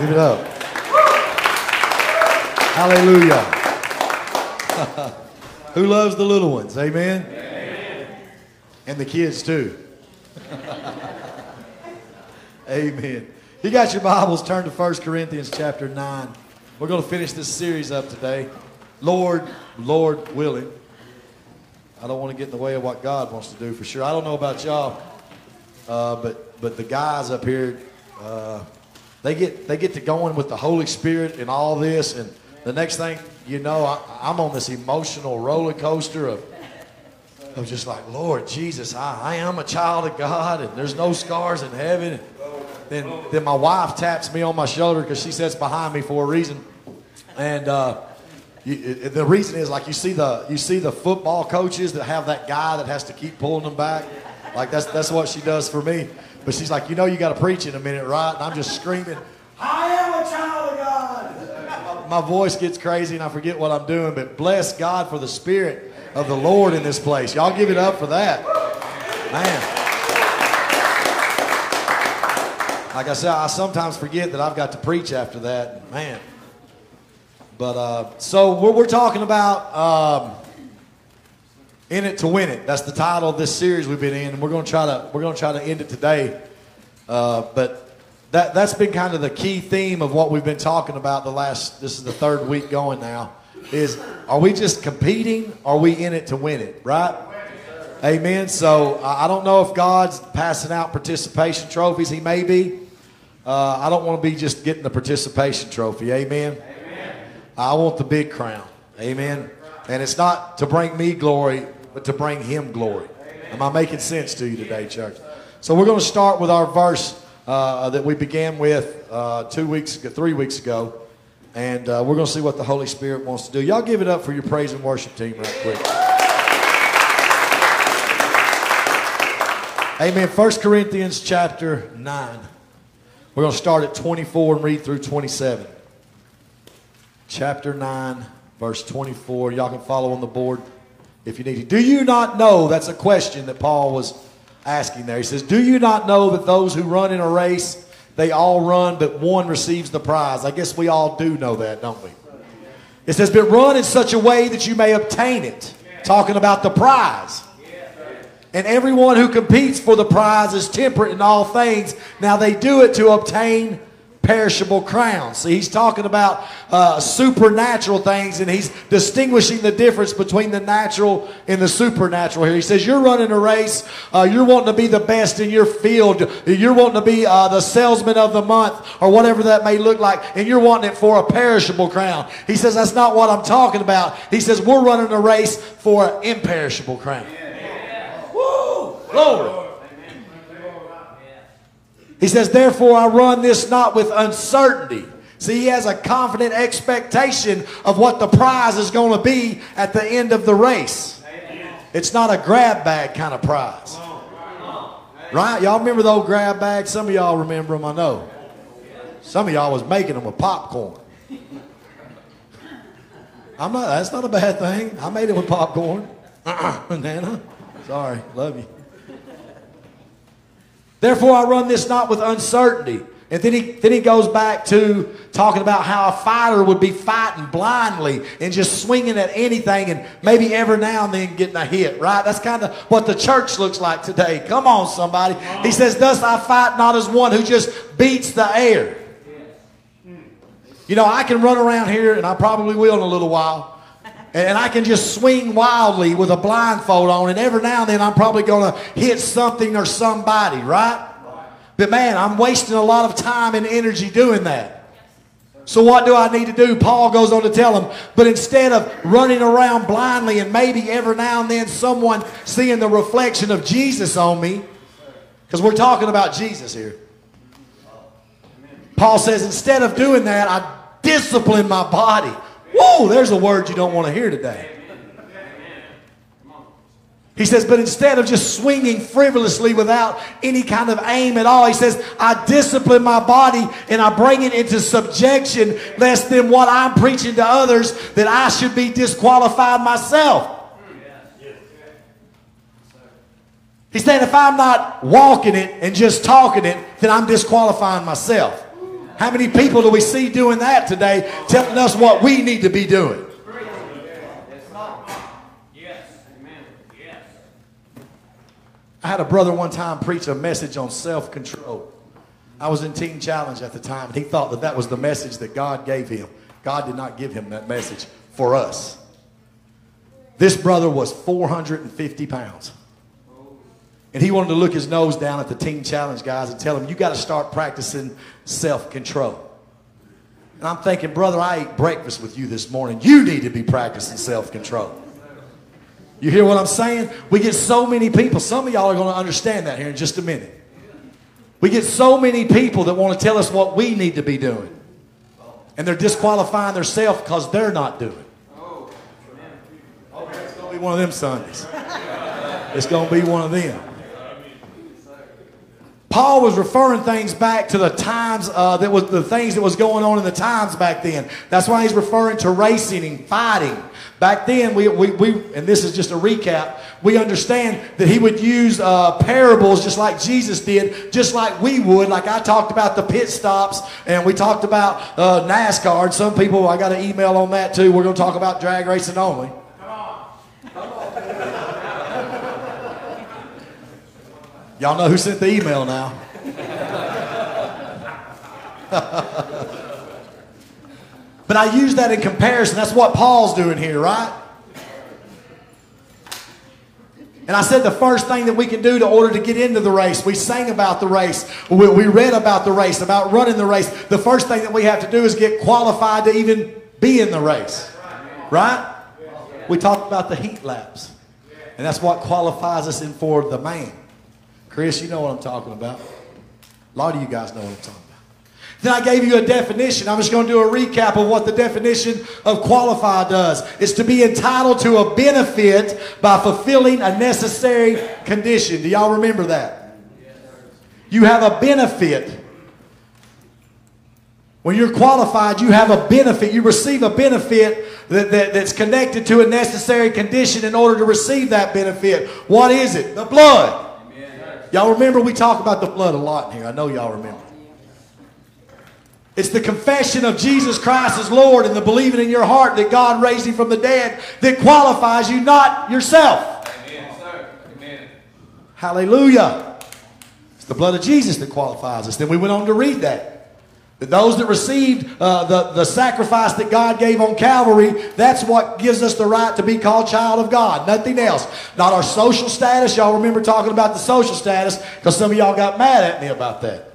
Give it up. Hallelujah. Who loves the little ones? Amen. And the kids too. Amen. You got your Bibles, turn to 1 Corinthians chapter 9. We're going to finish this series up today. Lord, Lord willing. I don't want to get in the way of what God wants to do for sure. I don't know about y'all, uh, but but the guys up here, uh, they get they get to going with the Holy Spirit and all this, and the next thing you know, I, I'm on this emotional roller coaster of of just like, Lord Jesus, I, I am a child of God, and there's no scars in heaven. Then then my wife taps me on my shoulder because she sits behind me for a reason, and. Uh, you, the reason is like you see the you see the football coaches that have that guy that has to keep pulling them back. Like that's that's what she does for me. But she's like, you know, you got to preach in a minute, right? And I'm just screaming, I am a child of God. My voice gets crazy and I forget what I'm doing. But bless God for the Spirit of the Lord in this place. Y'all give it up for that, man. Like I said, I sometimes forget that I've got to preach after that. Man. But uh, so we're, we're talking about um, in it to win it. That's the title of this series we've been in, and we're going to try to we're going to try to end it today. Uh, but that that's been kind of the key theme of what we've been talking about the last. This is the third week going now. Is are we just competing? Are we in it to win it? Right? Amen. So I don't know if God's passing out participation trophies. He may be. Uh, I don't want to be just getting the participation trophy. Amen. I want the big crown. Amen. And it's not to bring me glory, but to bring him glory. Am I making sense to you today, church? So we're going to start with our verse uh, that we began with uh, two weeks ago, three weeks ago. And uh, we're going to see what the Holy Spirit wants to do. Y'all give it up for your praise and worship team right quick. Amen. 1 Corinthians chapter 9. We're going to start at 24 and read through 27 chapter 9, verse 24. Y'all can follow on the board if you need to. Do you not know? That's a question that Paul was asking there. He says, Do you not know that those who run in a race, they all run, but one receives the prize? I guess we all do know that, don't we? It says, But run in such a way that you may obtain it. Talking about the prize. And everyone who competes for the prize is temperate in all things. Now they do it to obtain perishable crowns. See, he's talking about uh, supernatural things, and he's distinguishing the difference between the natural and the supernatural here. He says, You're running a race, uh, you're wanting to be the best in your field, you're wanting to be uh, the salesman of the month, or whatever that may look like, and you're wanting it for a perishable crown. He says, That's not what I'm talking about. He says, We're running a race for an imperishable crown. Woo! Glory. He says, Therefore, I run this not with uncertainty. See, he has a confident expectation of what the prize is going to be at the end of the race. It's not a grab bag kind of prize. Right? Y'all remember the old grab bags? Some of y'all remember them, I know. Some of y'all was making them with popcorn. I'm not, that's not a bad thing. I made it with popcorn. Uh-uh, Nana. Sorry, love you. Therefore, I run this not with uncertainty. And then he, then he goes back to talking about how a fighter would be fighting blindly and just swinging at anything and maybe every now and then getting a hit, right? That's kind of what the church looks like today. Come on, somebody. He says, Thus I fight not as one who just beats the air. You know, I can run around here, and I probably will in a little while, and I can just swing wildly with a blindfold on, and every now and then I'm probably going to hit something or somebody, right? But man, I'm wasting a lot of time and energy doing that. So what do I need to do? Paul goes on to tell him, but instead of running around blindly and maybe every now and then someone seeing the reflection of Jesus on me, because we're talking about Jesus here. Paul says, instead of doing that, I discipline my body. Whoa, there's a word you don't want to hear today. He says, but instead of just swinging frivolously without any kind of aim at all, he says, I discipline my body and I bring it into subjection, lest then what I'm preaching to others that I should be disqualified myself. He's saying if I'm not walking it and just talking it, then I'm disqualifying myself. How many people do we see doing that today, telling us what we need to be doing? I had a brother one time preach a message on self control. I was in Teen Challenge at the time, and he thought that that was the message that God gave him. God did not give him that message for us. This brother was 450 pounds. And he wanted to look his nose down at the Teen Challenge guys and tell them, you got to start practicing self control. And I'm thinking, brother, I ate breakfast with you this morning. You need to be practicing self control. You hear what I'm saying? We get so many people. Some of y'all are going to understand that here in just a minute. We get so many people that want to tell us what we need to be doing. And they're disqualifying themselves because they're not doing it. it's going to be one of them Sundays. It's going to be one of them. Paul was referring things back to the times uh, that was the things that was going on in the times back then. That's why he's referring to racing and fighting. Back then, we, we, we and this is just a recap, we understand that he would use uh, parables just like Jesus did, just like we would. Like I talked about the pit stops, and we talked about uh, NASCAR. And some people, I got an email on that too. We're going to talk about drag racing only. Y'all know who sent the email now. but I use that in comparison. That's what Paul's doing here, right? And I said the first thing that we can do to order to get into the race, we sang about the race, we, we read about the race, about running the race. The first thing that we have to do is get qualified to even be in the race, right? We talked about the heat laps, and that's what qualifies us in for the main. Chris, you know what I'm talking about. A lot of you guys know what I'm talking about. Then I gave you a definition. I'm just going to do a recap of what the definition of qualify does. It's to be entitled to a benefit by fulfilling a necessary condition. Do y'all remember that? You have a benefit. When you're qualified, you have a benefit. You receive a benefit that, that, that's connected to a necessary condition in order to receive that benefit. What is it? The blood. Y'all remember we talk about the blood a lot in here. I know y'all remember. It's the confession of Jesus Christ as Lord and the believing in your heart that God raised him from the dead that qualifies you, not yourself. Amen, sir. Amen. Hallelujah. It's the blood of Jesus that qualifies us. Then we went on to read that. Those that received uh, the, the sacrifice that God gave on Calvary, that's what gives us the right to be called child of God. Nothing else. Not our social status. Y'all remember talking about the social status because some of y'all got mad at me about that.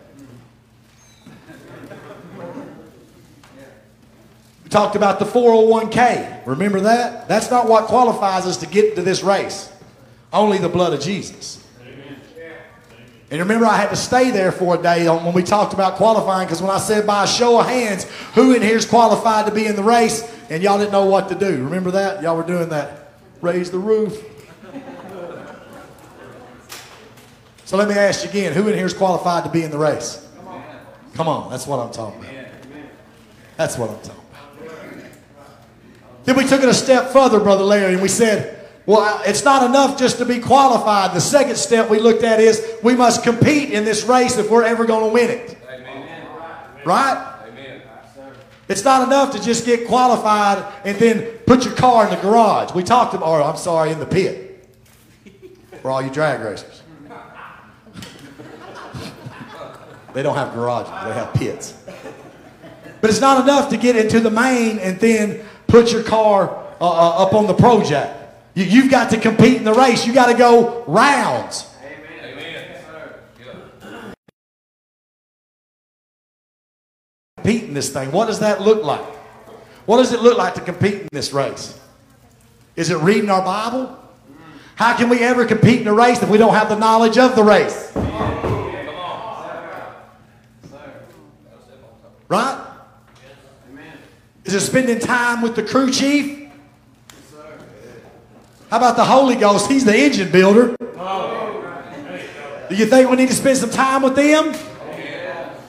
We talked about the 401k. Remember that? That's not what qualifies us to get into this race. Only the blood of Jesus. And remember, I had to stay there for a day when we talked about qualifying because when I said by a show of hands, who in here is qualified to be in the race, and y'all didn't know what to do. Remember that? Y'all were doing that. Raise the roof. So let me ask you again who in here is qualified to be in the race? Come on. Come on. That's what I'm talking about. That's what I'm talking about. Then we took it a step further, Brother Larry, and we said, well, it's not enough just to be qualified. The second step we looked at is we must compete in this race if we're ever going to win it. Amen. Right? Amen. It's not enough to just get qualified and then put your car in the garage. We talked about, or I'm sorry, in the pit. For all you drag racers. they don't have garages, they have pits. But it's not enough to get into the main and then put your car uh, uh, up on the project. You, have got to compete in the race. You got to go rounds. Amen. Amen. Compete in this thing. What does that look like? What does it look like to compete in this race? Is it reading our Bible? How can we ever compete in a race if we don't have the knowledge of the race? Right? Is it spending time with the crew chief? How about the Holy Ghost? He's the engine builder. Do you think we need to spend some time with them?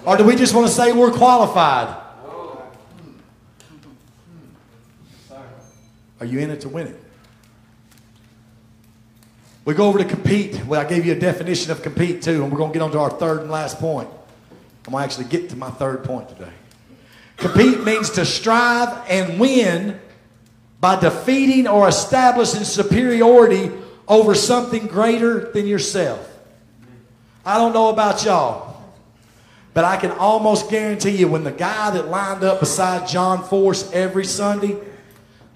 Or do we just want to say we're qualified? Are you in it to win it? We go over to compete. Well, I gave you a definition of compete too, and we're going to get on to our third and last point. I'm going to actually get to my third point today. Compete means to strive and win by defeating or establishing superiority over something greater than yourself. I don't know about y'all, but I can almost guarantee you when the guy that lined up beside John Force every Sunday,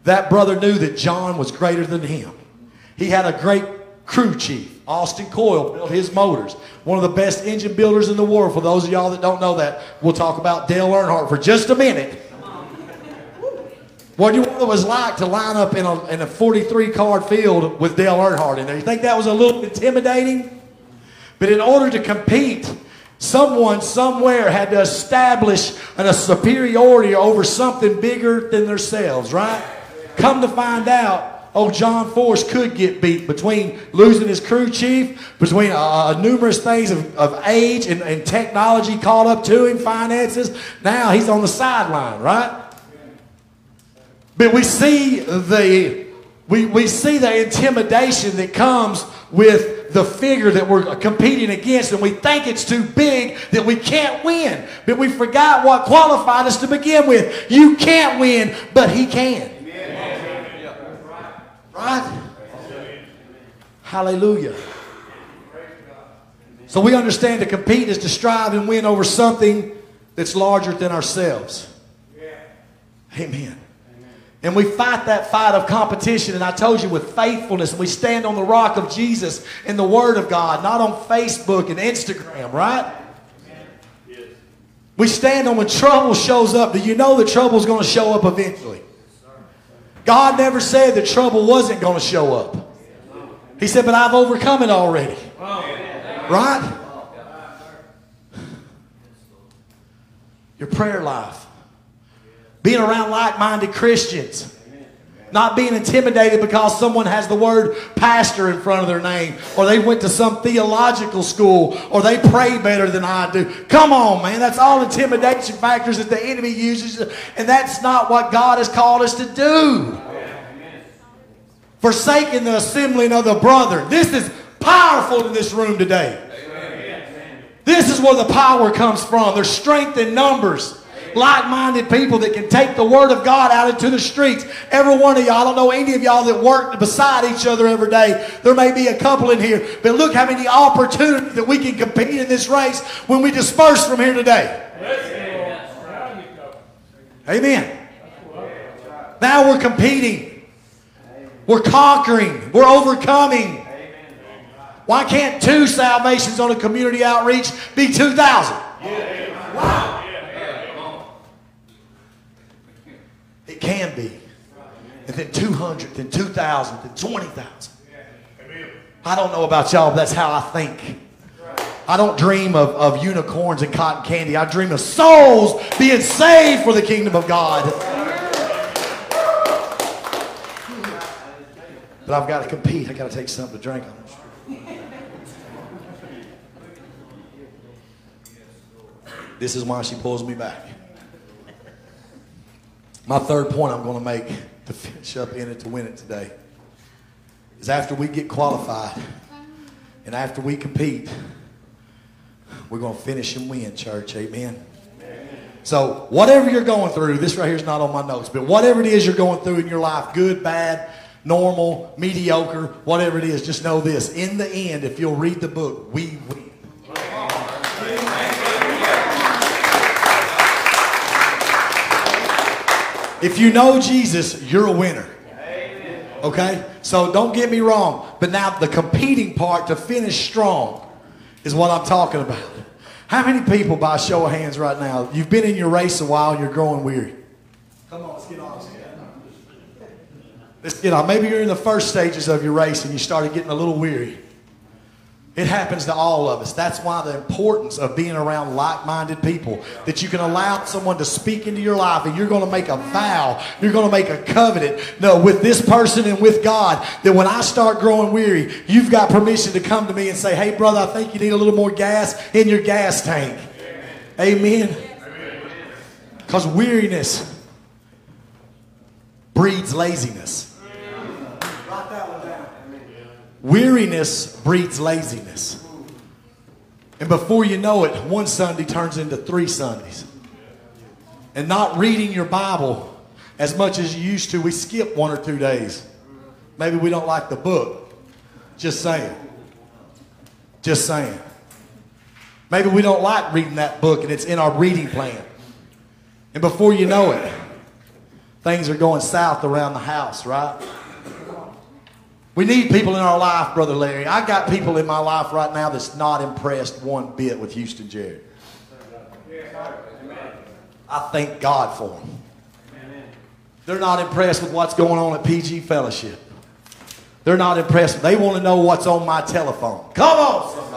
that brother knew that John was greater than him. He had a great crew chief. Austin Coil built his motors. One of the best engine builders in the world. For those of y'all that don't know that, we'll talk about Dale Earnhardt for just a minute. What do you what it was like to line up in a, in a 43 card field with Dale Earnhardt in there? You think that was a little intimidating? But in order to compete, someone somewhere had to establish an, a superiority over something bigger than themselves, right? Come to find out, oh, John Force could get beat between losing his crew chief, between uh, uh, numerous things of, of age and, and technology caught up to him, finances. Now he's on the sideline, right? But we see the we, we see the intimidation that comes with the figure that we're competing against, and we think it's too big that we can't win. But we forgot what qualified us to begin with. You can't win, but he can. Right? Hallelujah. So we understand to compete is to strive and win over something that's larger than ourselves. Amen. And we fight that fight of competition. And I told you with faithfulness, we stand on the rock of Jesus and the Word of God, not on Facebook and Instagram, right? We stand on when trouble shows up. Do you know the trouble is going to show up eventually? God never said the trouble wasn't going to show up. He said, but I've overcome it already. Right? Your prayer life. Being around like minded Christians. Not being intimidated because someone has the word pastor in front of their name, or they went to some theological school, or they pray better than I do. Come on, man. That's all intimidation factors that the enemy uses, and that's not what God has called us to do. Forsaking the assembling of the brother. This is powerful in this room today. This is where the power comes from. There's strength in numbers like minded people that can take the Word of God out into the streets. Every one of y'all, I don't know any of y'all that work beside each other every day. There may be a couple in here, but look how many opportunities that we can compete in this race when we disperse from here today. Amen. Now we're competing. We're conquering. We're overcoming. Why can't two salvations on a community outreach be 2,000? It can be. And then 200, then 2,000, then 20,000. I don't know about y'all, but that's how I think. I don't dream of, of unicorns and cotton candy. I dream of souls being saved for the kingdom of God. But I've got to compete. I've got to take something to drink. This is why she pulls me back. My third point I'm going to make to finish up in it to win it today is after we get qualified and after we compete, we're going to finish and win, church. Amen. So, whatever you're going through, this right here is not on my notes, but whatever it is you're going through in your life, good, bad, normal, mediocre, whatever it is, just know this. In the end, if you'll read the book, we win. If you know Jesus, you're a winner. Okay? So don't get me wrong. But now the competing part to finish strong is what I'm talking about. How many people, by show of hands right now, you've been in your race a while and you're growing weary? Come on, let's get on. Let's get on. Maybe you're in the first stages of your race and you started getting a little weary. It happens to all of us. That's why the importance of being around like minded people. That you can allow someone to speak into your life and you're going to make a vow. You're going to make a covenant. No, with this person and with God. That when I start growing weary, you've got permission to come to me and say, hey, brother, I think you need a little more gas in your gas tank. Amen. Because weariness breeds laziness. Weariness breeds laziness. And before you know it, one Sunday turns into three Sundays. And not reading your Bible as much as you used to, we skip one or two days. Maybe we don't like the book. Just saying. Just saying. Maybe we don't like reading that book and it's in our reading plan. And before you know it, things are going south around the house, right? We need people in our life, Brother Larry. I got people in my life right now that's not impressed one bit with Houston Jared. I thank God for them. They're not impressed with what's going on at PG Fellowship. They're not impressed. They want to know what's on my telephone. Come on.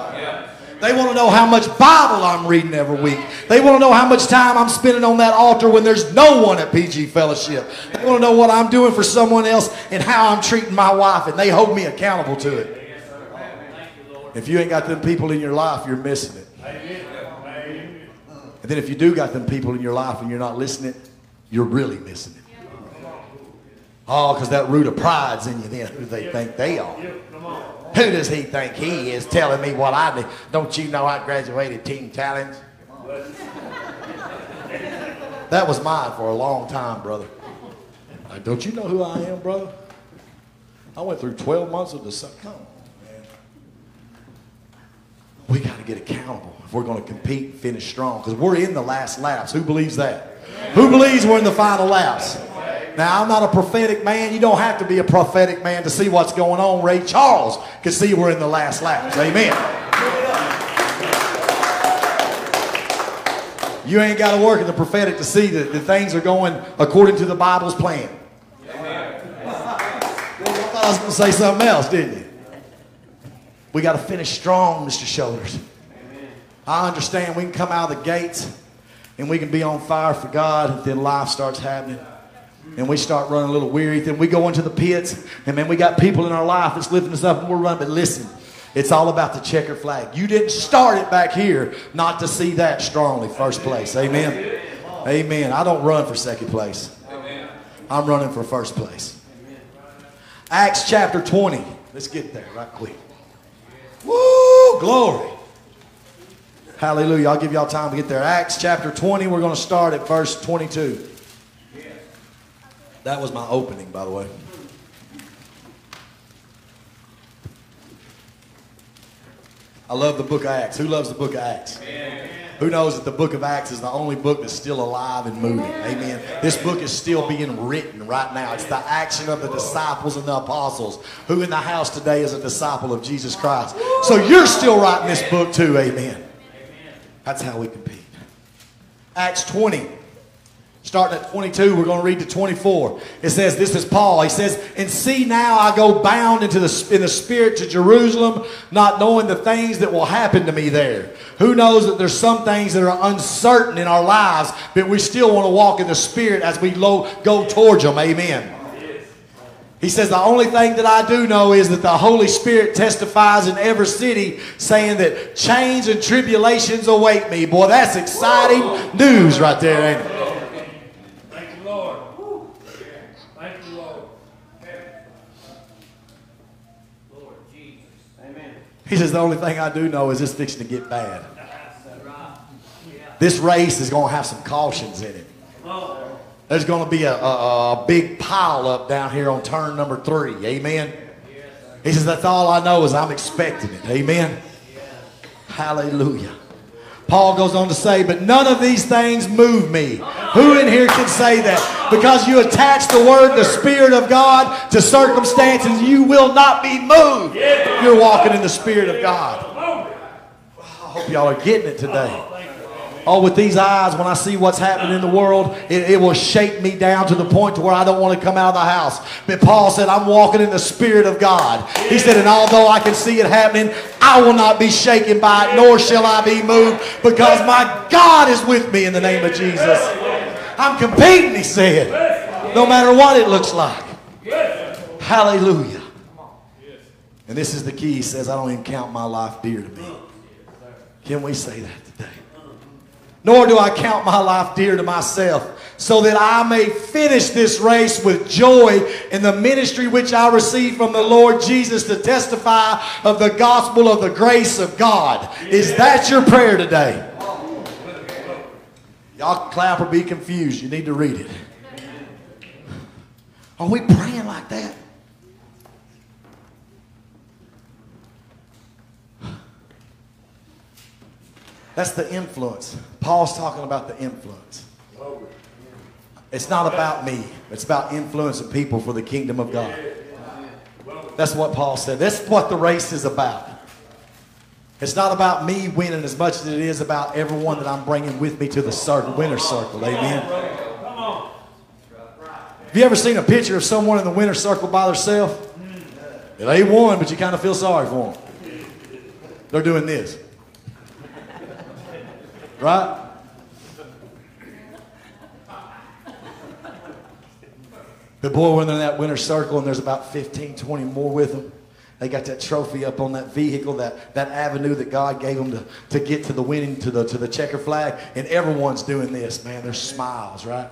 They want to know how much Bible I'm reading every week. They want to know how much time I'm spending on that altar when there's no one at PG Fellowship. They want to know what I'm doing for someone else and how I'm treating my wife, and they hold me accountable to it. If you ain't got them people in your life, you're missing it. And then if you do got them people in your life and you're not listening, you're really missing it. Oh, because that root of pride's in you then. Who they think they are. Who does he think he is telling me what I need? Don't you know I graduated teen talents? That was mine for a long time, brother. Like, don't you know who I am, brother? I went through 12 months of the Come. We got to get accountable if we're going to compete and finish strong because we're in the last laps. Who believes that? Who believes we're in the final laps? Now, I'm not a prophetic man. You don't have to be a prophetic man to see what's going on. Ray Charles can see we're in the last laps. Amen. You ain't got to work in the prophetic to see that, that things are going according to the Bible's plan. I thought I was going to say something else, didn't you? We got to finish strong, Mr. Shoulders. I understand we can come out of the gates and we can be on fire for God, and then life starts happening and we start running a little weary, then we go into the pits, and man, we got people in our life that's lifting us up, and we're running. But listen, it's all about the checker flag. You didn't start it back here not to see that strongly first place. Amen. Amen. I don't run for second place. I'm running for first place. Acts chapter 20. Let's get there right quick. Woo! Glory. Hallelujah. I'll give y'all time to get there. Acts chapter 20. We're going to start at verse 22. That was my opening, by the way. I love the book of Acts. Who loves the book of Acts? Amen. Who knows that the book of Acts is the only book that's still alive and moving? Amen. This book is still being written right now. It's the action of the disciples and the apostles. Who in the house today is a disciple of Jesus Christ? So you're still writing this book too. Amen. That's how we compete. Acts 20. Starting at 22, we're going to read to 24. It says, This is Paul. He says, And see now I go bound into the, in the Spirit to Jerusalem, not knowing the things that will happen to me there. Who knows that there's some things that are uncertain in our lives, but we still want to walk in the Spirit as we lo- go towards them. Amen. He says, The only thing that I do know is that the Holy Spirit testifies in every city, saying that chains and tribulations await me. Boy, that's exciting news right there, ain't it? He says, The only thing I do know is it's fixing to get bad. This race is going to have some cautions in it. There's going to be a, a, a big pile up down here on turn number three. Amen. He says, That's all I know is I'm expecting it. Amen. Hallelujah. Paul goes on to say, but none of these things move me. Who in here can say that? Because you attach the word, the Spirit of God, to circumstances, you will not be moved. You're walking in the Spirit of God. I hope y'all are getting it today. Oh, with these eyes, when I see what's happening in the world, it, it, will shake me down to the point to where I don't want to come out of the house. But Paul said, I'm walking in the Spirit of God. He said, and although I can see it happening, I will not be shaken by it, nor shall I be moved, because my God is with me in the name of Jesus. I'm competing, he said, no matter what it looks like. Hallelujah. And this is the key. He says, I don't even count my life dear to me. Can we say that? Nor do I count my life dear to myself, so that I may finish this race with joy in the ministry which I received from the Lord Jesus to testify of the gospel of the grace of God. Is that your prayer today? Y'all clap or be confused. You need to read it. Are we praying like that? That's the influence. Paul's talking about the influence. It's not about me. It's about influencing people for the kingdom of God. That's what Paul said. That's what the race is about. It's not about me winning as much as it is about everyone that I'm bringing with me to the circle, winner circle. Amen. Have you ever seen a picture of someone in the winner circle by themselves? They won, but you kind of feel sorry for them. They're doing this. Right? The boy, went in that winner circle and there's about 15, 20 more with them, they got that trophy up on that vehicle, that, that avenue that God gave them to, to get to the winning, to the, to the checker flag. And everyone's doing this, man. There's smiles, right?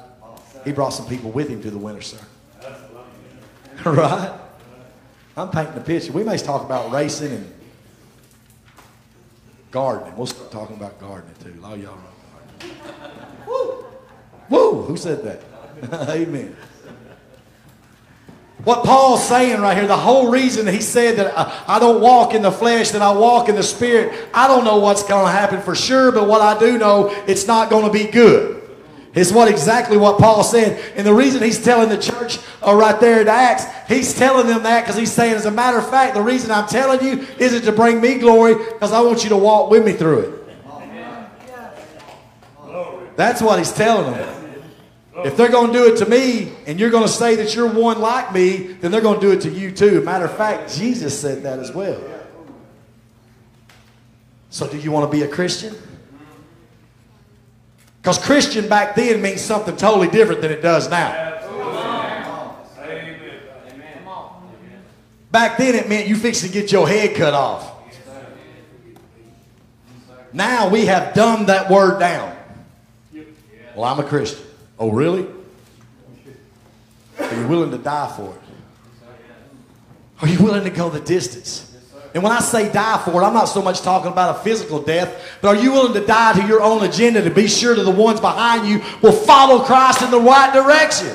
He brought some people with him to the winner's circle. right? I'm painting a picture. We may talk about racing and gardening. We'll start talking about gardening too. A lot of y'all know Woo! Woo! Who said that? Amen. What Paul's saying right here, the whole reason he said that I, I don't walk in the flesh, that I walk in the spirit, I don't know what's going to happen for sure, but what I do know, it's not going to be good. It's what exactly what Paul said. And the reason he's telling the church uh, right there in Acts, he's telling them that because he's saying, as a matter of fact, the reason I'm telling you isn't to bring me glory because I want you to walk with me through it. That's what he's telling them. If they're going to do it to me and you're going to say that you're one like me, then they're going to do it to you too. Matter of fact, Jesus said that as well. So, do you want to be a Christian? Because Christian back then means something totally different than it does now. Back then it meant you fix to get your head cut off. Now we have dumbed that word down. Well, I'm a Christian. Oh, really? Are you willing to die for it? Are you willing to go the distance? And when I say die for it, I'm not so much talking about a physical death, but are you willing to die to your own agenda to be sure that the ones behind you will follow Christ in the right direction?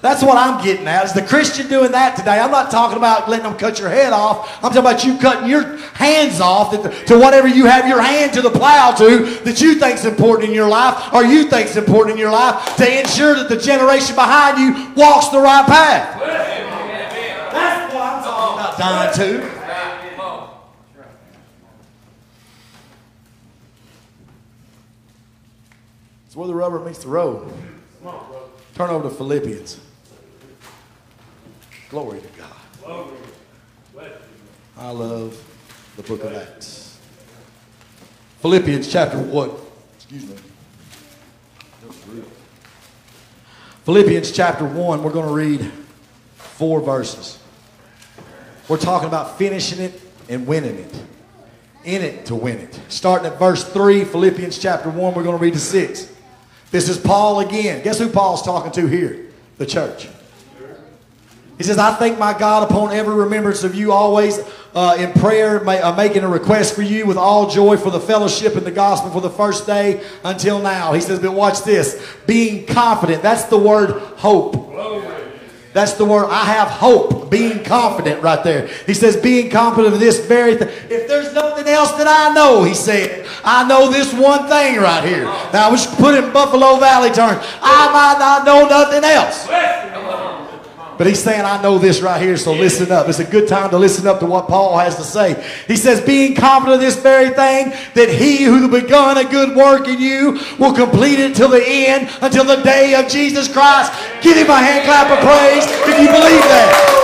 That's what I'm getting at. Is the Christian doing that today? I'm not talking about letting them cut your head off. I'm talking about you cutting your hands off to whatever you have your hand to the plow to that you think's important in your life or you think's important in your life to ensure that the generation behind you walks the right path. That's what I'm talking about dying to. It's where the rubber meets the road. Turn over to Philippians. Glory to God. I love the book of Acts. Philippians chapter 1. Excuse me. Philippians chapter 1, we're going to read four verses. We're talking about finishing it and winning it. In it to win it. Starting at verse 3, Philippians chapter 1, we're going to read to 6. This is Paul again. Guess who Paul's talking to here? The church. He says, I thank my God upon every remembrance of you, always uh, in prayer, uh, making a request for you with all joy for the fellowship in the gospel for the first day until now. He says, but watch this being confident. That's the word hope. That's the word. I have hope. Being confident right there. He says, being confident of this very thing. If there's nothing else that I know, he said, I know this one thing right here. Now, I was put in Buffalo Valley terms. I might not know nothing else. But he's saying, I know this right here, so listen up. It's a good time to listen up to what Paul has to say. He says, being confident of this very thing, that he who begun a good work in you will complete it till the end, until the day of Jesus Christ. Give him a hand clap of praise if you believe that.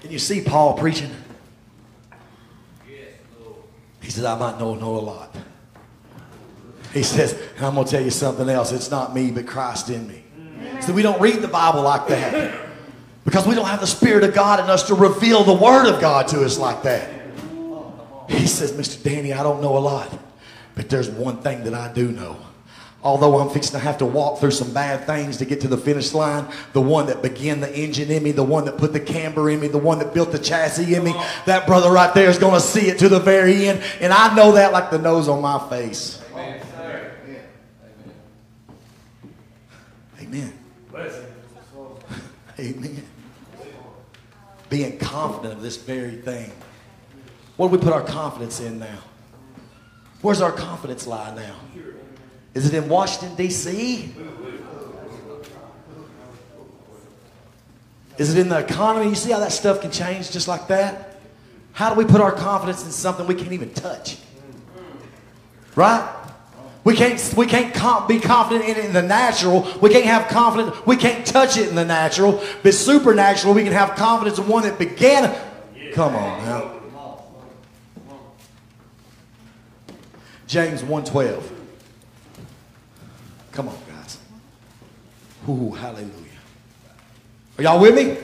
Can you see Paul preaching? He says, I might know, know a lot. He says, and I'm going to tell you something else. It's not me, but Christ in me. So we don't read the Bible like that. Because we don't have the Spirit of God in us to reveal the Word of God to us like that. He says, Mr. Danny, I don't know a lot, but there's one thing that I do know. Although I'm fixing to have to walk through some bad things to get to the finish line, the one that began the engine in me, the one that put the camber in me, the one that built the chassis in me, that brother right there is going to see it to the very end. And I know that like the nose on my face. Amen. Amen. Amen. Being confident of this very thing. What do we put our confidence in now? Where's our confidence lie now? Is it in Washington, D.C.? Is it in the economy? You see how that stuff can change just like that? How do we put our confidence in something we can't even touch? Right? We can't, we can't be confident in it in the natural. We can't have confidence. We can't touch it in the natural. But supernatural, we can have confidence in one that began. Come on now. James 1.12. Come on, guys. Ooh, hallelujah. Are y'all with me?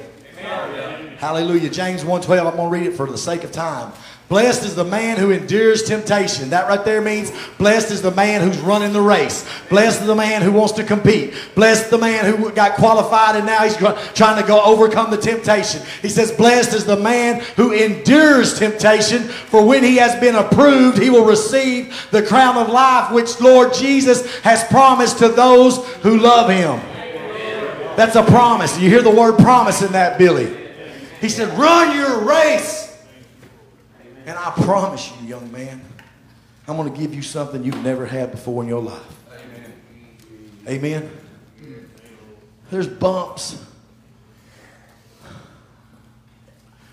Amen. Hallelujah. James 1.12. I'm going to read it for the sake of time. Blessed is the man who endures temptation. That right there means blessed is the man who's running the race. Blessed is the man who wants to compete. Blessed the man who got qualified and now he's trying to go overcome the temptation. He says, Blessed is the man who endures temptation, for when he has been approved, he will receive the crown of life which Lord Jesus has promised to those who love him. That's a promise. You hear the word promise in that, Billy. He said, Run your race. And I promise you, young man, I'm going to give you something you've never had before in your life. Amen. Amen. There's bumps.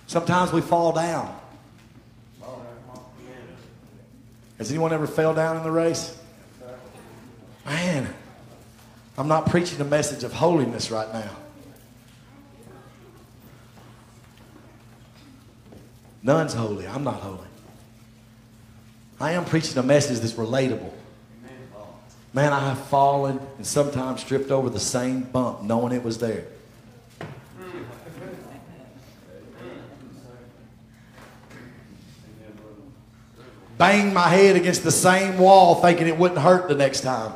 Sometimes we fall down. Has anyone ever fell down in the race? Man, I'm not preaching a message of holiness right now. None's holy. I'm not holy. I am preaching a message that's relatable. Man, I have fallen and sometimes tripped over the same bump knowing it was there. Banged my head against the same wall thinking it wouldn't hurt the next time.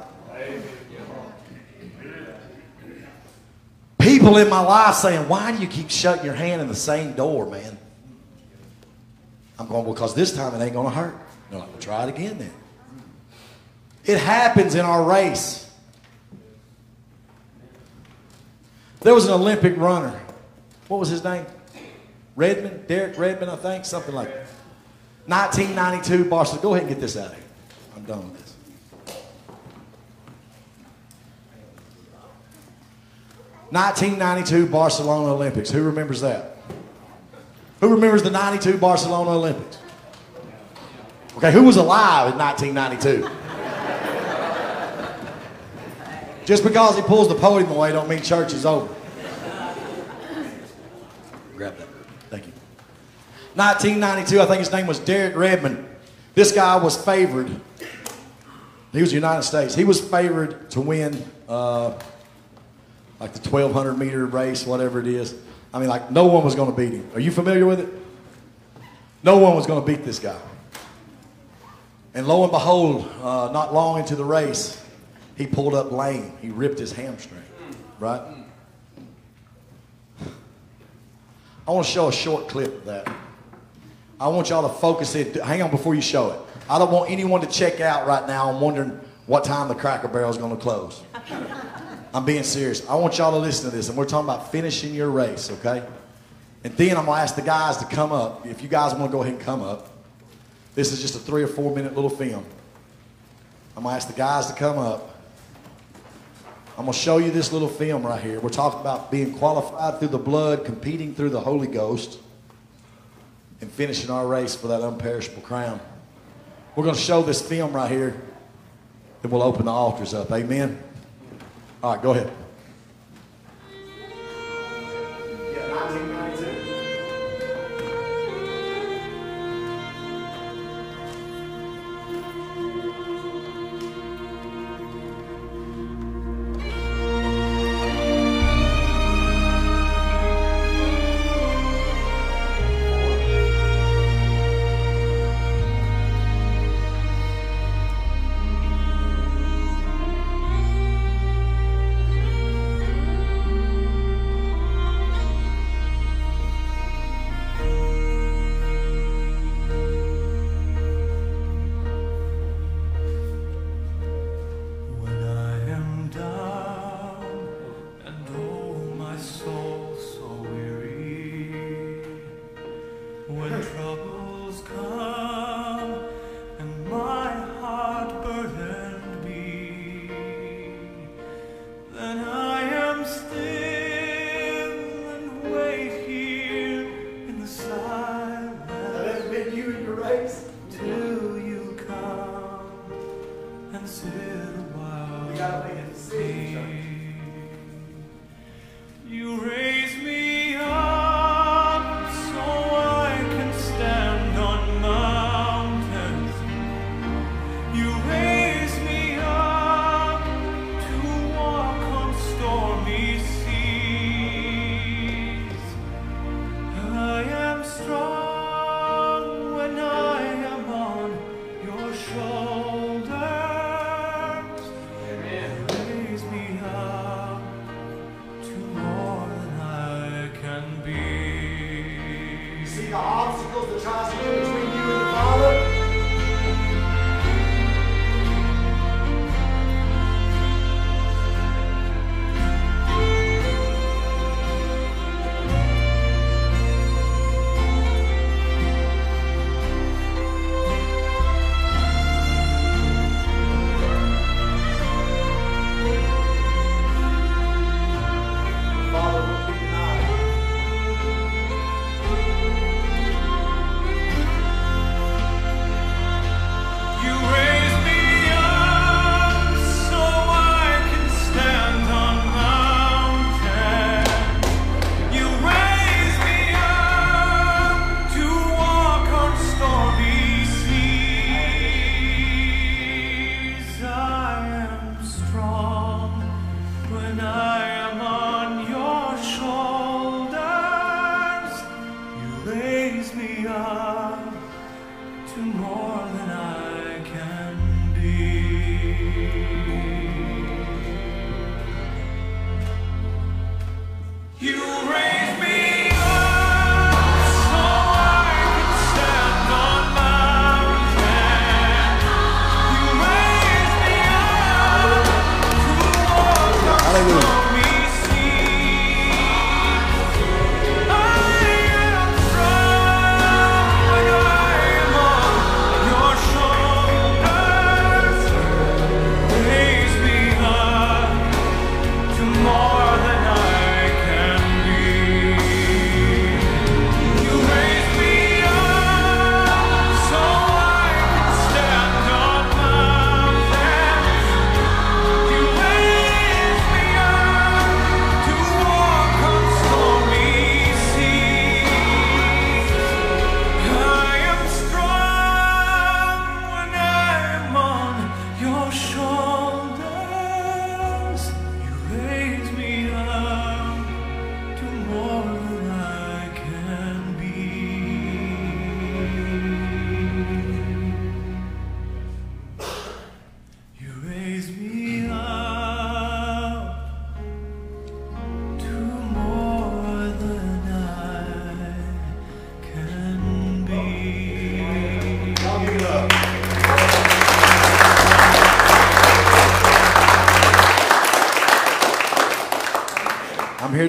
People in my life saying, Why do you keep shutting your hand in the same door, man? I'm going, because this time it ain't going to hurt. No, like, well, try it again then. It happens in our race. There was an Olympic runner. What was his name? Redmond? Derek Redmond, I think, something like that. 1992 Barcelona. Go ahead and get this out of here. I'm done with this. Nineteen ninety two Barcelona Olympics. Who remembers that? Who remembers the 92 Barcelona Olympics? Okay, who was alive in 1992? Just because he pulls the podium away don't mean church is over. Grab that. Thank you. 1992, I think his name was Derek Redmond. This guy was favored. He was the United States. He was favored to win uh, like the 1200 meter race, whatever it is. I mean, like, no one was going to beat him. Are you familiar with it? No one was going to beat this guy. And lo and behold, uh, not long into the race, he pulled up lame. He ripped his hamstring, right? I want to show a short clip of that. I want y'all to focus it. Hang on before you show it. I don't want anyone to check out right now I'm wondering what time the Cracker Barrel is going to close. I'm being serious. I want y'all to listen to this, and we're talking about finishing your race, okay? And then I'm to ask the guys to come up. If you guys want to go ahead and come up, this is just a three or four minute little film. I'm to ask the guys to come up. I'm to show you this little film right here. We're talking about being qualified through the blood, competing through the Holy Ghost, and finishing our race for that unperishable crown. We're to show this film right here, and we'll open the altars up. Amen. All right, go ahead.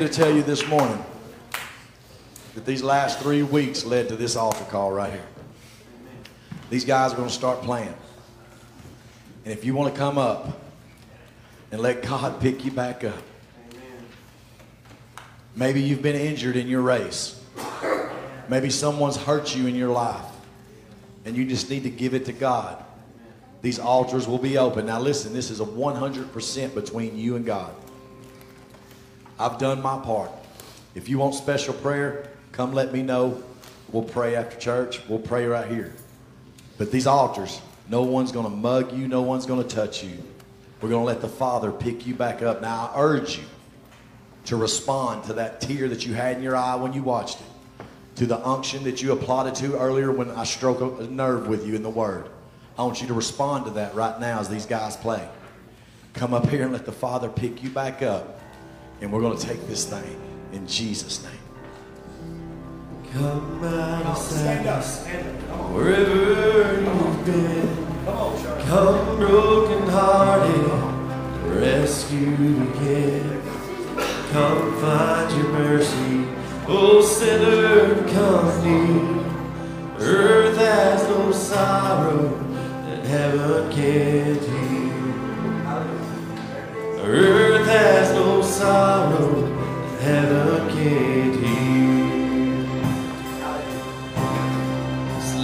To tell you this morning that these last three weeks led to this altar call right here. These guys are going to start playing. And if you want to come up and let God pick you back up, maybe you've been injured in your race. Maybe someone's hurt you in your life. And you just need to give it to God. These altars will be open. Now, listen, this is a 100% between you and God. I've done my part. If you want special prayer, come let me know. We'll pray after church. We'll pray right here. But these altars, no one's going to mug you, no one's going to touch you. We're going to let the Father pick you back up. Now, I urge you to respond to that tear that you had in your eye when you watched it, to the unction that you applauded to earlier when I stroke a a nerve with you in the Word. I want you to respond to that right now as these guys play. Come up here and let the Father pick you back up. And we're going to take this thing in Jesus' name. Come out of sadness, wherever you've been. Come broken hearted, rescued again. Come find your mercy, oh sinner, come near. Earth has no sorrow that heaven can't heal. Earth has no sorrow that heaven can't heal. Just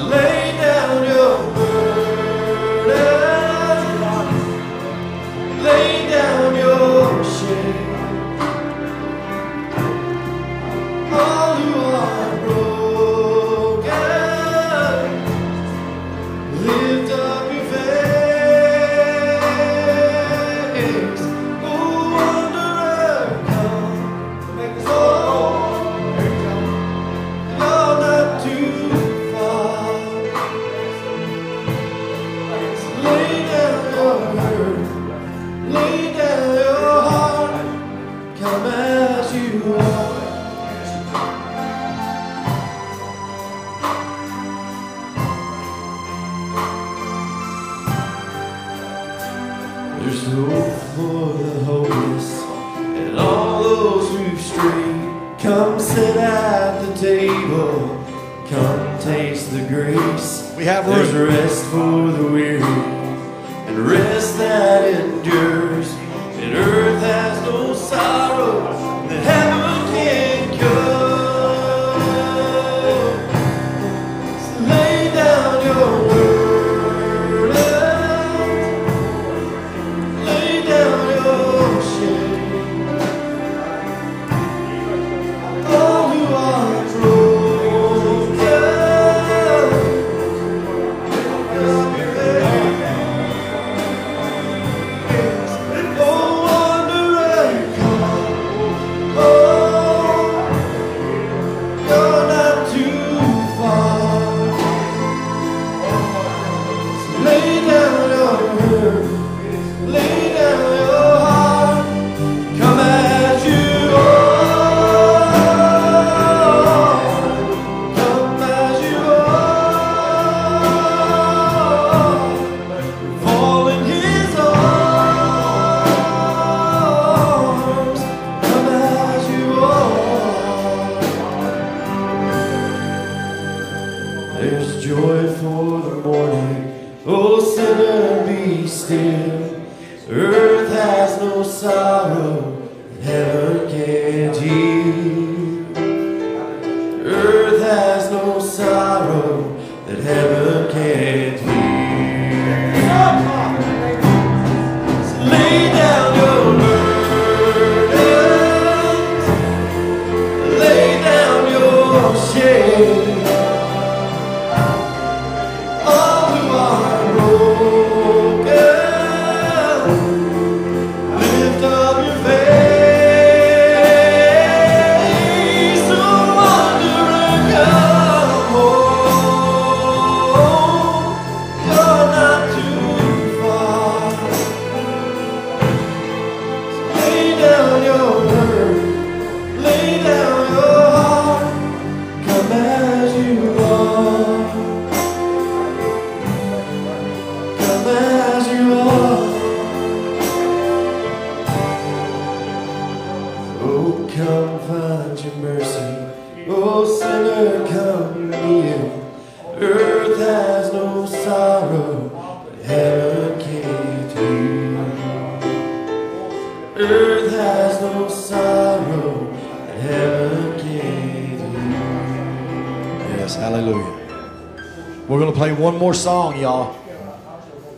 more song, y'all.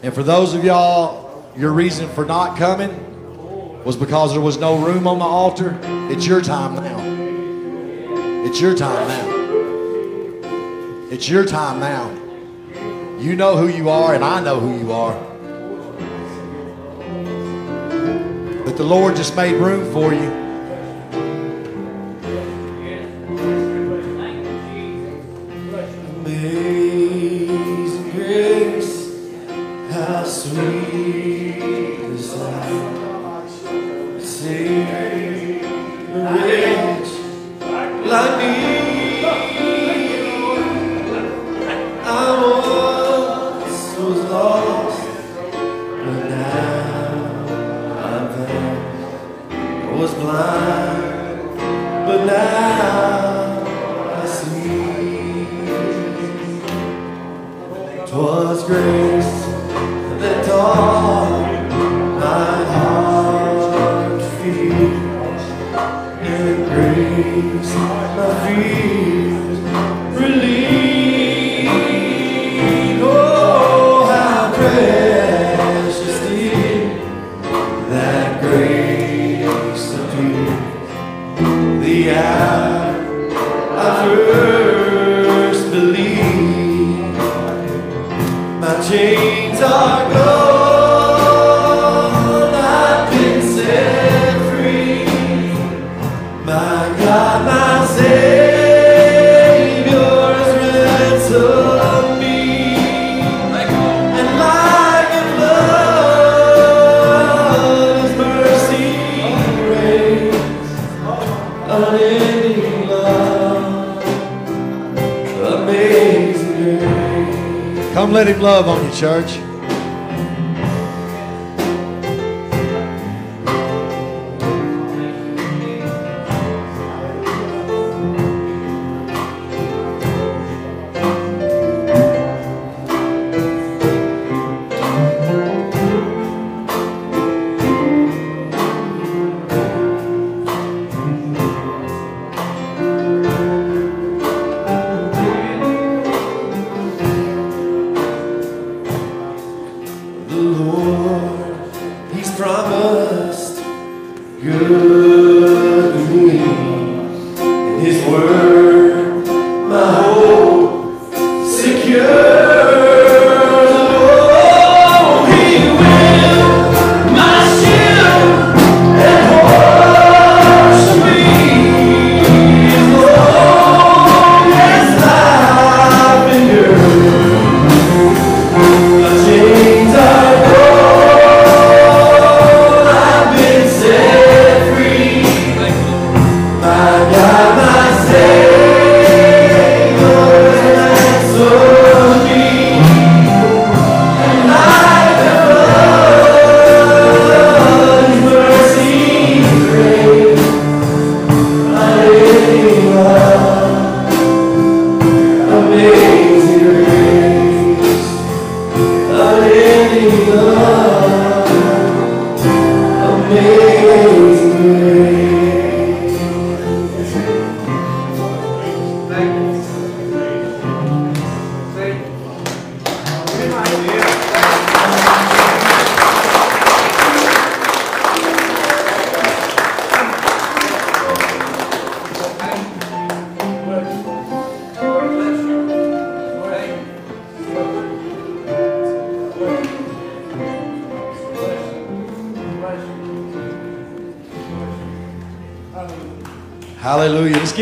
And for those of y'all, your reason for not coming was because there was no room on the altar. It's your time now. It's your time now. It's your time now. You know who you are, and I know who you are. But the Lord just made room for you. free. Come let him love on you, church.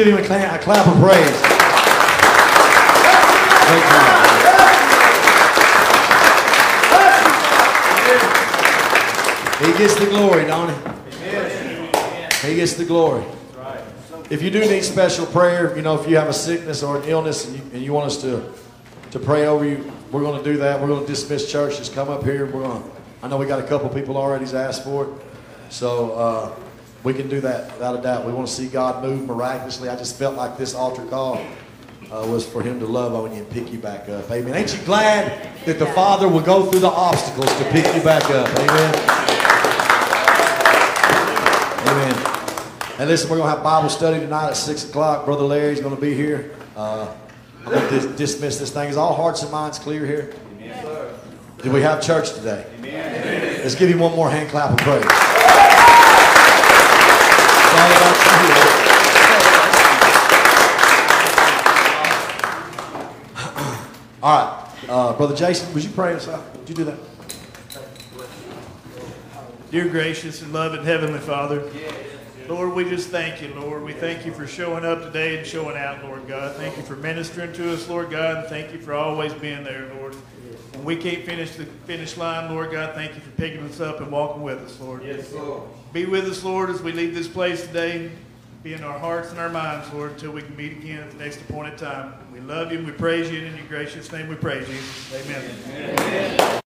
Give him a clap, a clap of praise. He gets the glory, don't he? He gets the glory. If you do need special prayer, you know, if you have a sickness or an illness and you, and you want us to, to pray over you, we're going to do that. We're going to dismiss church. Just come up here. We're going to, I know we got a couple people already asked for it. So uh, we can do that without a doubt. We want to see God move miraculously. I just felt like this altar call uh, was for Him to love on you and pick you back up. Amen. Ain't you glad that the Father will go through the obstacles to pick you back up? Amen. Amen. And listen, we're going to have Bible study tonight at 6 o'clock. Brother Larry's going to be here. Uh, I'm going to dis- dismiss this thing. Is all hearts and minds clear here? Did we have church today? Let's give him one more hand clap of praise. It's all about you. All right. Uh, Brother Jason, would you pray us out? Would you do that? Dear gracious and loving Heavenly Father, Lord, we just thank you, Lord. We thank you for showing up today and showing out, Lord God. Thank you for ministering to us, Lord God, and thank you for always being there, Lord. When we can't finish the finish line, Lord God, thank you for picking us up and walking with us, Lord. Yes, Lord. Be with us, Lord, as we leave this place today. Be in our hearts and our minds, Lord, until we can meet again at the next appointed time. We love you and we praise you, and in your gracious name we praise you. Amen.